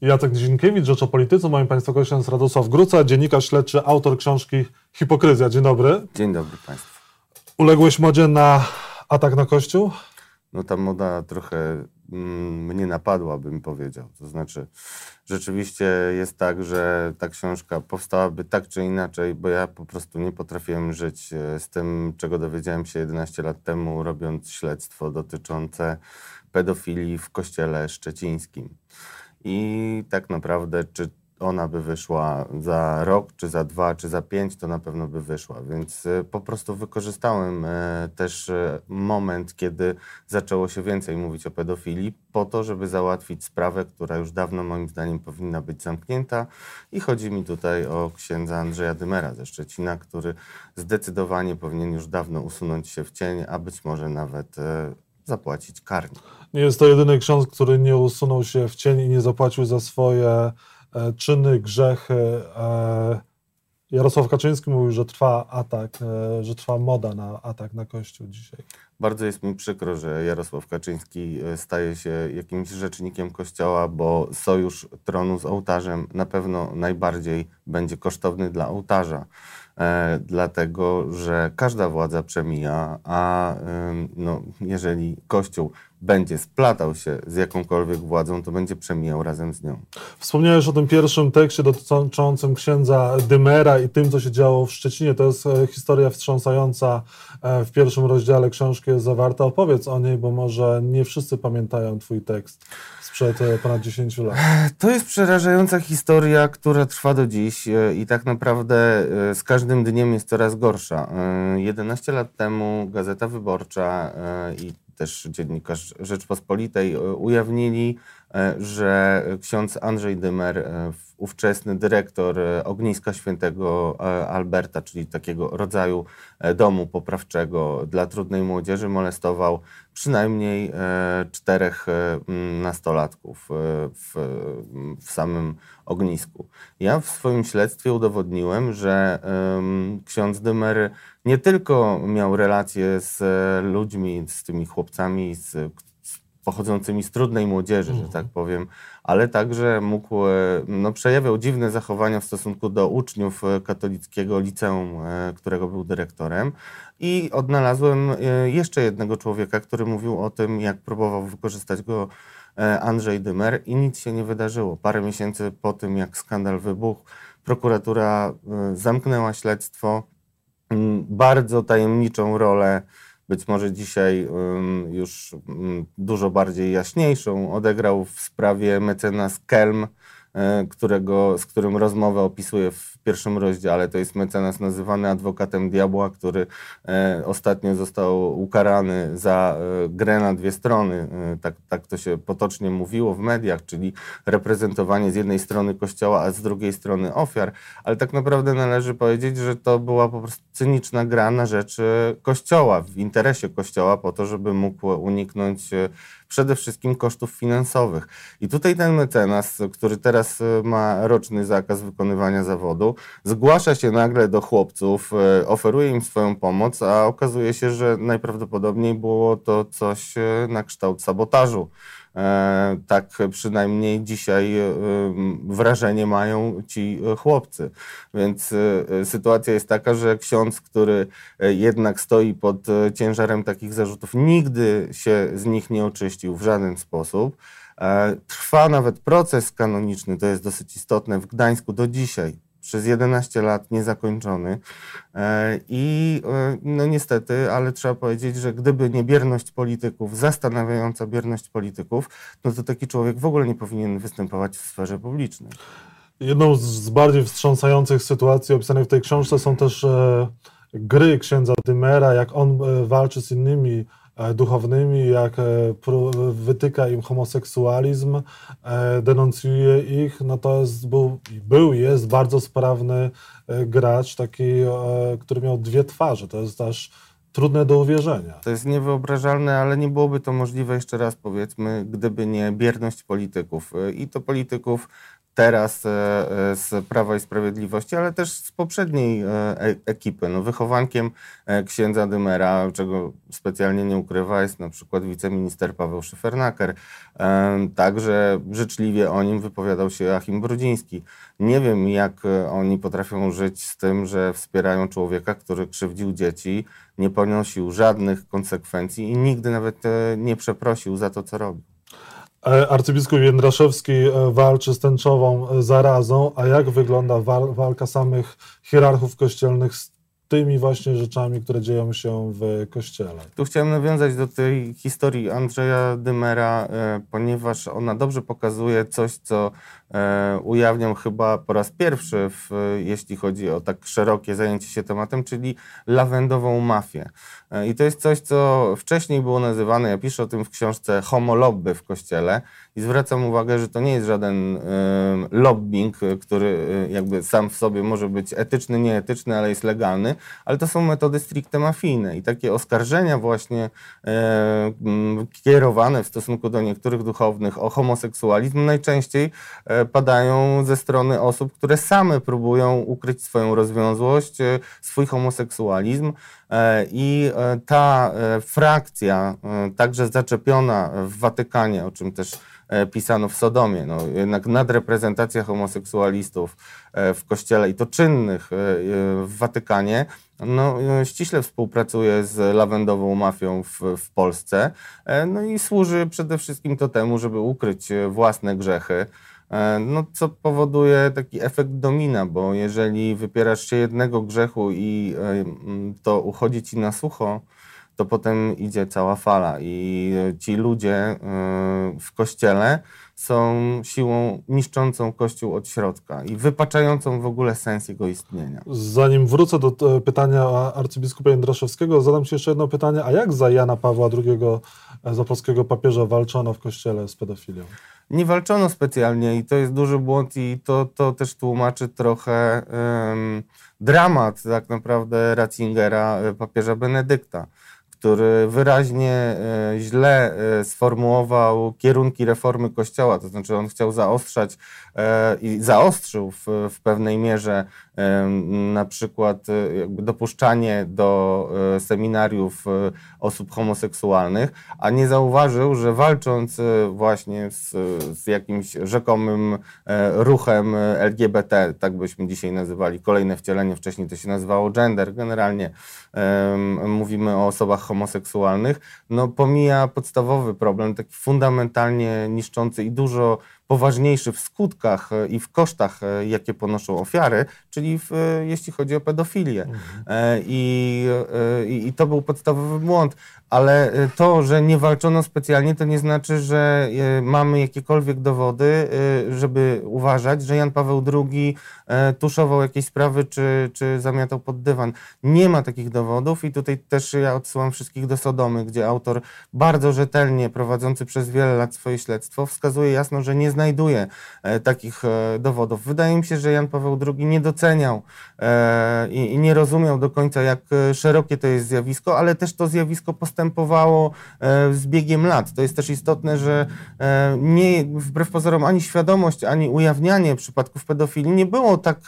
Jacek Dzienkiewicz, Rzecz o Polityce. Moim Państwa gościem jest Radosław Gruca, dziennikarz śledczy, autor książki Hipokryzja. Dzień dobry. Dzień dobry Państwu. Uległeś modzie na atak na Kościół? No ta moda trochę mm, mnie napadła, bym powiedział. To znaczy, rzeczywiście jest tak, że ta książka powstałaby tak czy inaczej, bo ja po prostu nie potrafiłem żyć e, z tym, czego dowiedziałem się 11 lat temu, robiąc śledztwo dotyczące pedofilii w kościele szczecińskim. I tak naprawdę, czy ona by wyszła za rok, czy za dwa, czy za pięć, to na pewno by wyszła. Więc e, po prostu wykorzystałem e, też e, moment, kiedy zaczęło się więcej mówić o pedofilii, po to, żeby załatwić sprawę, która już dawno moim zdaniem powinna być zamknięta. I chodzi mi tutaj o księdza Andrzeja Dymera ze Szczecina, który zdecydowanie powinien już dawno usunąć się w cień, a być może nawet zapłacić karnie. Nie jest to jedyny ksiądz, który nie usunął się w cień i nie zapłacił za swoje e, czyny, grzechy. E, Jarosław Kaczyński mówił, że trwa atak, e, że trwa moda na atak na Kościół dzisiaj. Bardzo jest mi przykro, że Jarosław Kaczyński staje się jakimś rzecznikiem Kościoła, bo sojusz tronu z ołtarzem na pewno najbardziej będzie kosztowny dla ołtarza. E, dlatego że każda władza przemija, a no, jeżeli Kościół będzie splatał się z jakąkolwiek władzą, to będzie przemijał razem z nią. Wspomniałeś o tym pierwszym tekście dotyczącym księdza Dymera i tym, co się działo w Szczecinie. To jest e, historia wstrząsająca. E, w pierwszym rozdziale książki jest zawarta. Opowiedz o niej, bo może nie wszyscy pamiętają twój tekst sprzed e, ponad 10 lat. To jest przerażająca historia, która trwa do dziś i tak naprawdę z każdym dniem jest coraz gorsza. 11 lat temu Gazeta Wyborcza i też dziennikarz Rzeczpospolitej e, ujawnili, że ksiądz Andrzej Dymer, e, ówczesny dyrektor Ogniska Świętego Alberta, czyli takiego rodzaju domu poprawczego dla trudnej młodzieży, molestował przynajmniej czterech nastolatków w, w samym ognisku. Ja w swoim śledztwie udowodniłem, że ksiądz Dymer nie tylko miał relacje z e, ludźmi, z tymi chłopcami, z pochodzącymi z trudnej młodzieży, że tak powiem, ale także mógł, e, no, przejawiał dziwne zachowania w stosunku do uczniów e, katolickiego liceum, którego był dyrektorem. I odnalazłem jeszcze jednego człowieka, który mówił o tym, jak próbował wykorzystać go Andrzej Dymer i nic się nie wydarzyło. Parę miesięcy po tym, jak skandal wybuchł, prokuratura zamknęła śledztwo, Mm, bardzo tajemniczą rolę, być może dzisiaj już dużo bardziej jaśniejszą, odegrał w sprawie mecenas Kelm, e, którego, z którym rozmowę opisuje w pierwszym rozdziale. To jest mecenas nazywany adwokatem diabła, który e, ostatnio został ukarany za e, grę na dwie strony. E, tak, tak to się potocznie mówiło w mediach, czyli reprezentowanie z jednej strony kościoła, a z drugiej strony ofiar. Ale tak naprawdę należy powiedzieć, że to była po prostu cyniczna gra na rzecz kościoła, w interesie kościoła, po to, żeby mógł uniknąć przede wszystkim kosztów finansowych. I tutaj ten mecenas, który teraz ma roczny zakaz wykonywania zawodu, zgłasza się nagle do chłopców, e, oferuje im swoją pomoc, a okazuje się, że najprawdopodobniej było to coś e, na kształt sabotażu. E, tak przynajmniej dzisiaj wrażenie mają ci chłopcy. Więc sytuacja jest taka, że ksiądz, który jednak stoi pod ciężarem takich zarzutów, nigdy się z nich nie oczyścił w żaden sposób. Trwa nawet proces kanoniczny, to jest dosyć istotne w Gdańsku do dzisiaj przez 11 lat niezakończony. E, I e, no niestety, ale trzeba powiedzieć, że gdyby nie bierność polityków, zastanawiająca bierność polityków, no to taki człowiek w ogóle nie powinien występować w sferze publicznej. Jedną z bardziej wstrząsających sytuacji opisanych w tej książce są też e, gry księdza Dymera, jak on walczy z innymi duchownymi, jak e, wytyka im homoseksualizm, e, denuncjuje ich, no to jest, był, był jest bardzo sprawny gracz, taki, który miał dwie twarze. To jest też trudne do uwierzenia. To jest niewyobrażalne, ale nie byłoby to możliwe, jeszcze raz powiedzmy, gdyby nie bierność polityków. I to polityków teraz z Prawa i Sprawiedliwości, ale też z poprzedniej ekipy. No, wychowankiem księdza Dymera, czego specjalnie nie ukrywa, jest na przykład wiceminister Paweł Szyfernaker. Także życzliwie o nim wypowiadał się Achim Brudziński. Nie wiem, jak oni potrafią żyć z tym, że wspierają człowieka, który krzywdził dzieci, nie ponosił żadnych konsekwencji i nigdy nawet nie przeprosił za to, co robił. E, arcybiskup Jędraszewski e, walczy z tęczową e, zarazą, a jak wygląda walka samych hierarchów kościelnych z tymi właśnie rzeczami, które dzieją się w kościele. Tu chciałem nawiązać do tej historii Andrzeja Dymera, ponieważ ona dobrze pokazuje coś, co E, ujawniam chyba po raz pierwszy, w, jeśli chodzi o tak szerokie zajęcie się tematem, czyli lawendową mafię. E, I to jest coś, co wcześniej było nazywane, ja piszę o tym w książce, homolobby w kościele i zwracam uwagę, że to nie jest żaden lobbying, który jakby sam w sobie może być etyczny, nieetyczny, ale jest legalny, ale to są metody stricte mafijne i takie oskarżenia właśnie y, kierowane w stosunku do niektórych duchownych o homoseksualizm najczęściej padają ze strony osób, które same próbują ukryć swoją rozwiązłość, e, swój homoseksualizm. E, I e, ta frakcja, także zaczepiona w Watykanie, o czym też pisano w Sodomie, no, jednak nadreprezentacja homoseksualistów w kościele i to czynnych w Watykanie, no, ściśle współpracuje z lawendową mafią w, w Polsce no i służy przede wszystkim to temu, żeby ukryć własne grzechy. E, no, co powoduje taki efekt domina, bo jeżeli wypierasz się jednego grzechu i e, to uchodzi ci na sucho, to potem idzie cała fala i ci ludzie e, w kościele są siłą niszczącą Kościół od środka i wypaczającą w ogóle sens jego istnienia. Zanim wrócę do pytania arcybiskupa Jędraszewskiego, zadam Ci jeszcze jedno pytanie. A jak za Jana Pawła II, za polskiego papieża, walczono w Kościele z pedofilią? Nie walczono specjalnie i to jest duży błąd i to, to też tłumaczy trochę um, dramat tak naprawdę Ratzingera, e, papieża Benedykta który wyraźnie e, źle e, sformułował kierunki reformy Kościoła, to znaczy on chciał zaostrzać e, i zaostrzył w, w pewnej mierze na przykład dopuszczanie do seminariów osób homoseksualnych, a nie zauważył, że walcząc właśnie z, z jakimś rzekomym ruchem LGBT, tak byśmy dzisiaj nazywali, kolejne wcielenie, wcześniej to się nazywało gender, generalnie mówimy o osobach homoseksualnych, no pomija podstawowy problem, taki fundamentalnie niszczący i dużo poważniejszy w skutkach e, i w kosztach, e, jakie ponoszą ofiary, czyli w, e, jeśli chodzi o pedofilię. Mhm. I, i, I to był podstawowy błąd. Ale to, że nie walczono specjalnie, to nie znaczy, że mamy jakiekolwiek dowody, żeby uważać, że Jan Paweł II tuszował jakieś sprawy czy, czy zamiatał pod dywan. Nie ma takich dowodów i tutaj też ja odsyłam wszystkich do Sodomy, gdzie autor bardzo rzetelnie prowadzący przez wiele lat swoje śledztwo wskazuje jasno, że nie znajduje e, takich e, dowodów. Wydaje mi się, że Jan Paweł II nie doceniał e, i nie rozumiał do końca, jak szerokie to jest zjawisko, ale też to zjawisko postępowało z biegiem lat. To jest też istotne, że nie, wbrew pozorom ani świadomość, ani ujawnianie przypadków pedofilii nie było tak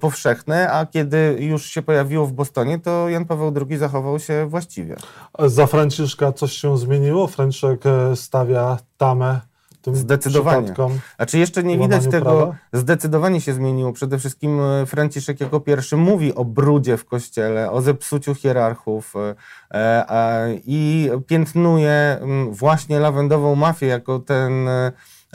powszechne, a kiedy już się pojawiło w Bostonie, to Jan Paweł II zachował się właściwie. Za Franciszka coś się zmieniło? Franciszek stawia tamę tym Zdecydowanie. Znaczy jeszcze nie widać tego, prawa? zdecydowanie się zmieniło. Przede wszystkim e, Franciszek jako pierwszy mówi o brudzie w kościele, o zepsuciu hierarchów e, e, i piętnuje właśnie lawendową mafię jako ten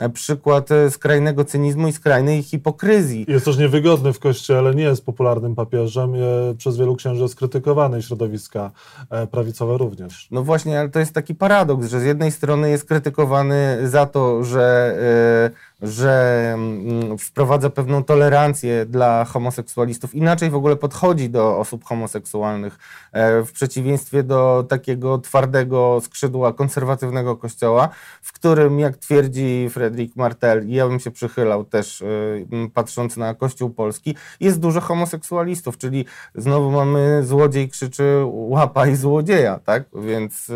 przykład e, skrajnego cynizmu i skrajnej hipokryzji. Jest też niewygodny w kościele, nie jest popularnym papieżem, przez wielu księży jest krytykowany, środowiska e, prawicowe również. No właśnie, ale to jest taki paradoks, że z jednej strony jest krytykowany za to, że że mm, wprowadza pewną tolerancję dla homoseksualistów, inaczej w ogóle podchodzi do osób homoseksualnych, e, w przeciwieństwie do takiego twardego skrzydła konserwatywnego kościoła, w którym, jak twierdzi Fredrik Martel, i ja bym się przychylał też patrząc na Kościół Polski, jest dużo homoseksualistów, czyli znowu mamy złodziej krzyczy łapa i złodzieja, tak? Więc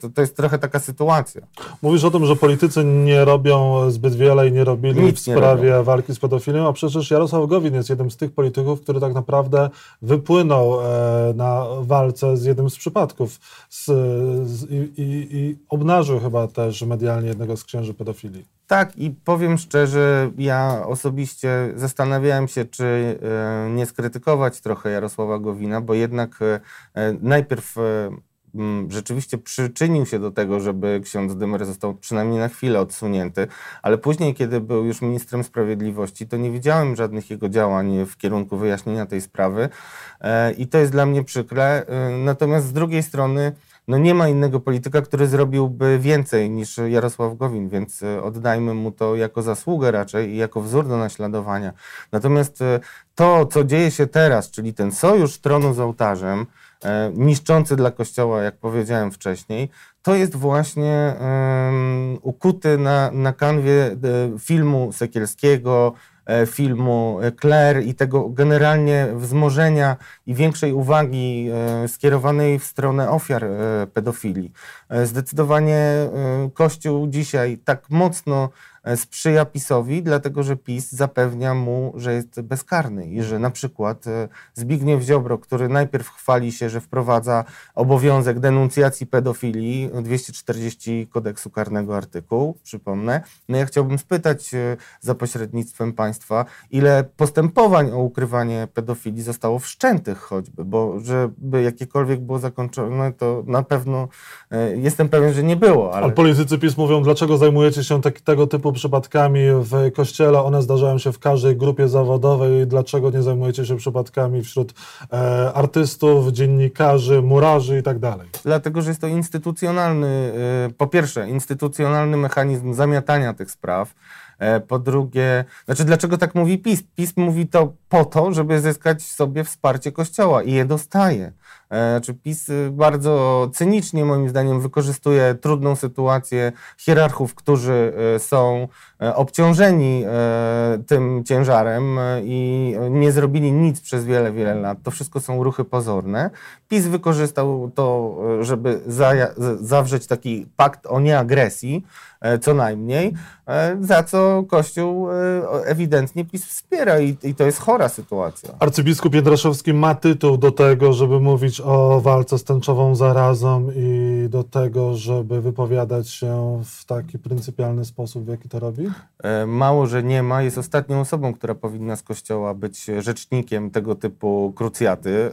to, to jest trochę taka sytuacja. Mówisz o tym, że politycy nie robią zbyt wiele nie robili Nic w sprawie walki z pedofilią, a przecież Jarosław Gowin jest jednym z tych polityków, który tak naprawdę wypłynął e, na walce z jednym z przypadków z, z, i, i, obnażył chyba też medialnie jednego z księży pedofilii. Tak, i powiem szczerze, ja osobiście zastanawiałem się, czy e, nie skrytykować trochę Jarosława Gowina, bo jednak e, najpierw rzeczywiście przyczynił się do tego, żeby ksiądz Dymer został przynajmniej na chwilę odsunięty, ale później, kiedy był już ministrem sprawiedliwości, to nie widziałem żadnych jego działań w kierunku wyjaśnienia tej sprawy e, i to jest dla mnie przykre. E, natomiast z drugiej strony, no nie ma innego polityka, który zrobiłby więcej niż Jarosław Gowin, więc e, oddajmy mu to jako zasługę raczej i jako wzór do naśladowania. Natomiast to, co dzieje się teraz, czyli ten sojusz tronu z ołtarzem, niszczący dla Kościoła, jak powiedziałem wcześniej, to jest właśnie ukuty na, na kanwie e, filmu Sekielskiego, e, filmu Claire i tego generalnie wzmożenia i większej uwagi skierowanej w stronę ofiar pedofilii. Zdecydowanie Kościół dzisiaj tak mocno E, sprzyja PiSowi, dlatego że PiS zapewnia mu, że jest bezkarny i że na przykład e, Zbigniew Ziobro, który najpierw chwali się, że wprowadza obowiązek denuncjacji pedofilii, 240 kodeksu karnego artykuł, przypomnę, no ja chciałbym spytać e, za pośrednictwem państwa, ile postępowań o ukrywanie pedofilii zostało wszczętych choćby, bo żeby jakiekolwiek było zakończone, to na pewno jestem pewien, że nie było. Ale, ale politycy PiS mówią, dlaczego zajmujecie się tak, tego typu przypadkami w kościele, one zdarzają się w każdej grupie zawodowej. Dlaczego nie zajmujecie się przypadkami wśród e, artystów, dziennikarzy, murarzy i tak dalej? Dlatego, że jest to instytucjonalny, e, po pierwsze, instytucjonalny mechanizm zamiatania tych spraw. E, po drugie, znaczy dlaczego tak mówi PiS? PiS mówi to po to, żeby zyskać sobie wsparcie Kościoła i je dostaje. E, czy PiS y, bardzo cynicznie moim zdaniem wykorzystuje trudną sytuację hierarchów, którzy y, są e, obciążeni e, tym ciężarem i nie zrobili nic przez wiele, wiele lat. To wszystko są ruchy pozorne. PiS wykorzystał to, żeby zawrzeć taki pakt o nieagresji, co najmniej, za co Kościół ewidentnie PiS wspiera i, i to jest chora sytuacja. Arcybiskup Jędraszowski ma tytuł do tego, żeby mówić o walce z tęczową zarazą i do tego, żeby wypowiadać się w taki pryncypialny sposób, w jaki to robi? E, mało, że nie ma. Jest ostatnią osobą, która powinna z Kościoła być rzecznikiem tego typu krucjaty, e,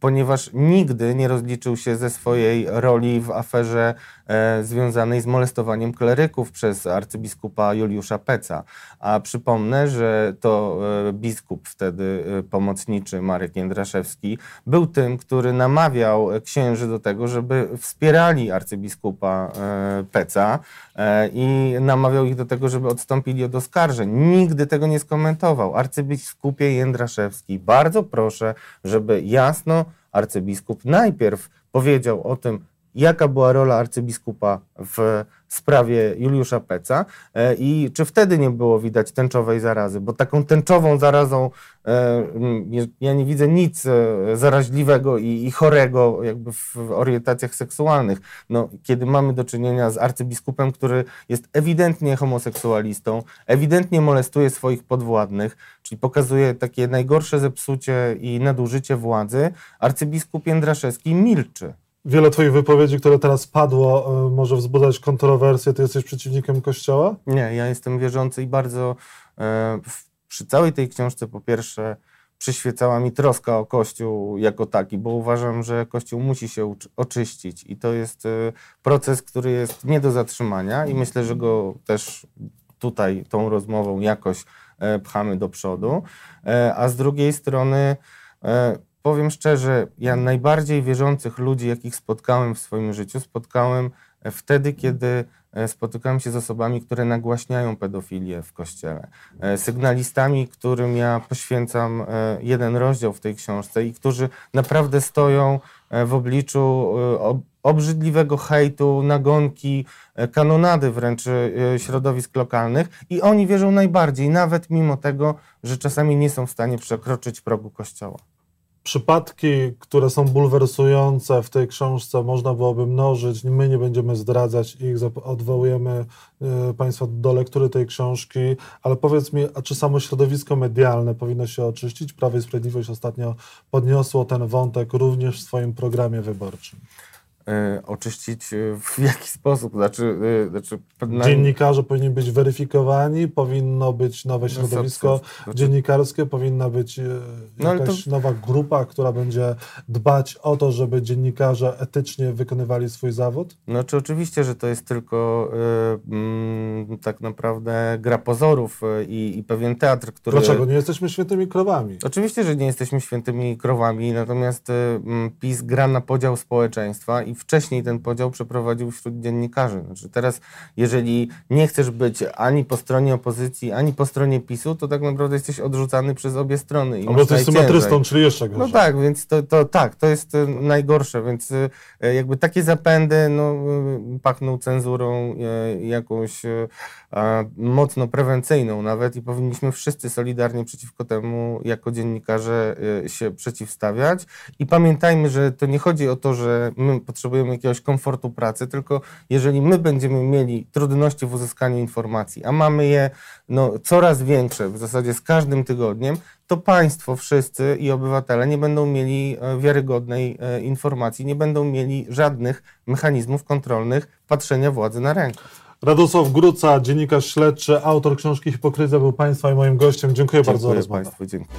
ponieważ nigdy nie rozliczył się ze swojej roli w aferze e, związanej z molestowaniem kleryków przez arcybiskupa Juliusza Peca. A przypomnę, że to biskup wtedy pomocniczy Marek Jędraszewski był tym, który namawiał księży do tego, żeby wspierali arcybiskupa e, Peca e, i namawiał ich do tego, żeby odstąpili od oskarżeń. Nigdy tego nie skomentował. Arcybiskupie Jędraszewski, bardzo proszę, żeby jasno arcybiskup najpierw powiedział o tym, jaka była rola arcybiskupa w sprawie Juliusza Peca e, i czy wtedy nie było widać tęczowej zarazy, bo taką tęczową zarazą e, ja nie widzę nic e, zaraźliwego i, chorego jakby w orientacjach seksualnych. No, kiedy mamy do czynienia z arcybiskupem, który jest ewidentnie homoseksualistą, ewidentnie molestuje swoich podwładnych, czyli pokazuje takie najgorsze zepsucie i nadużycie władzy, arcybiskup Jędraszewski milczy. Wiele Twoich wypowiedzi, które teraz padło, e, może wzbudzać kontrowersje. Ty jesteś przeciwnikiem Kościoła? Nie, ja jestem wierzący i bardzo e, przy całej tej książce, po pierwsze, przyświecała mi troska o Kościół jako taki, bo uważam, że Kościół musi się oczyścić i to jest e, proces, który jest nie do zatrzymania i myślę, że go też tutaj tą rozmową jakoś pchamy do przodu. A z drugiej strony powiem szczerze, ja najbardziej wierzących ludzi, jakich spotkałem w swoim życiu, spotkałem wtedy, kiedy e, spotykałem się z osobami, które nagłaśniają pedofilię w kościele, e, sygnalistami, którym ja poświęcam e, jeden rozdział w tej książce i którzy naprawdę stoją e, w obliczu e, ob- obrzydliwego hejtu, nagonki, e, kanonady wręcz e, środowisk lokalnych i oni wierzą najbardziej, nawet mimo tego, że czasami nie są w stanie przekroczyć progu kościoła. Przypadki, które są bulwersujące w tej książce, można byłoby mnożyć. My nie będziemy zdradzać ich, odwołujemy e, Państwa do lektury tej książki, ale powiedz mi, a czy samo środowisko medialne powinno się oczyścić? Prawo i Sprawiedliwość ostatnio podniosło ten wątek również w swoim programie wyborczym. E, Oczyścić e, w jaki sposób? Znaczy, e, znaczy na- Dziennikarze powinni być weryfikowani, powinno być nowe No, środowisko co- dziennikarskie, powinna być No, jakaś nowa grupa, która będzie dbać o to, żeby dziennikarze etycznie wykonywali swój zawód? No czy oczywiście, że to jest tylko mm, tak naprawdę gra pozorów i, i pewien teatr, który... Dlaczego? Nie jesteśmy świętymi krowami. Oczywiście, że nie jesteśmy świętymi krowami, natomiast mm, PiS gra na podział społeczeństwa i wcześniej ten podział przeprowadził wśród dziennikarzy. Znaczy teraz, jeżeli nie chcesz być ani po stronie opozycji, ani po stronie PiSu, to tak naprawdę jesteś odrzucany przez obie strony. I Albo jesteś symetrystą, czyli jeszcze No gorzej. tak, więc to, to tak, to jest e, najgorsze, więc e, jakby takie zapędy no, e, pachną cenzurą jakąś mocno prewencyjną nawet i powinniśmy wszyscy solidarnie przeciwko temu jako dziennikarze się przeciwstawiać i pamiętajmy, że to nie chodzi o to, że my potrzebujemy jakiegoś komfortu pracy, tylko jeżeli my będziemy mieli trudności w uzyskaniu informacji, a mamy je no, coraz większe w zasadzie z każdym tygodniem, to państwo wszyscy i obywatele nie będą mieli e, wiarygodnej e, informacji, nie będą mieli żadnych mechanizmów kontrolnych patrzenia władzy na rękę. Radosław Gruca, dziennikarz śledczy, autor książki Hipokryzja był Państwa i moim gościem. Dziękuję, bardzo za Dziękuję rozmowę. Państwu. Dziękuję.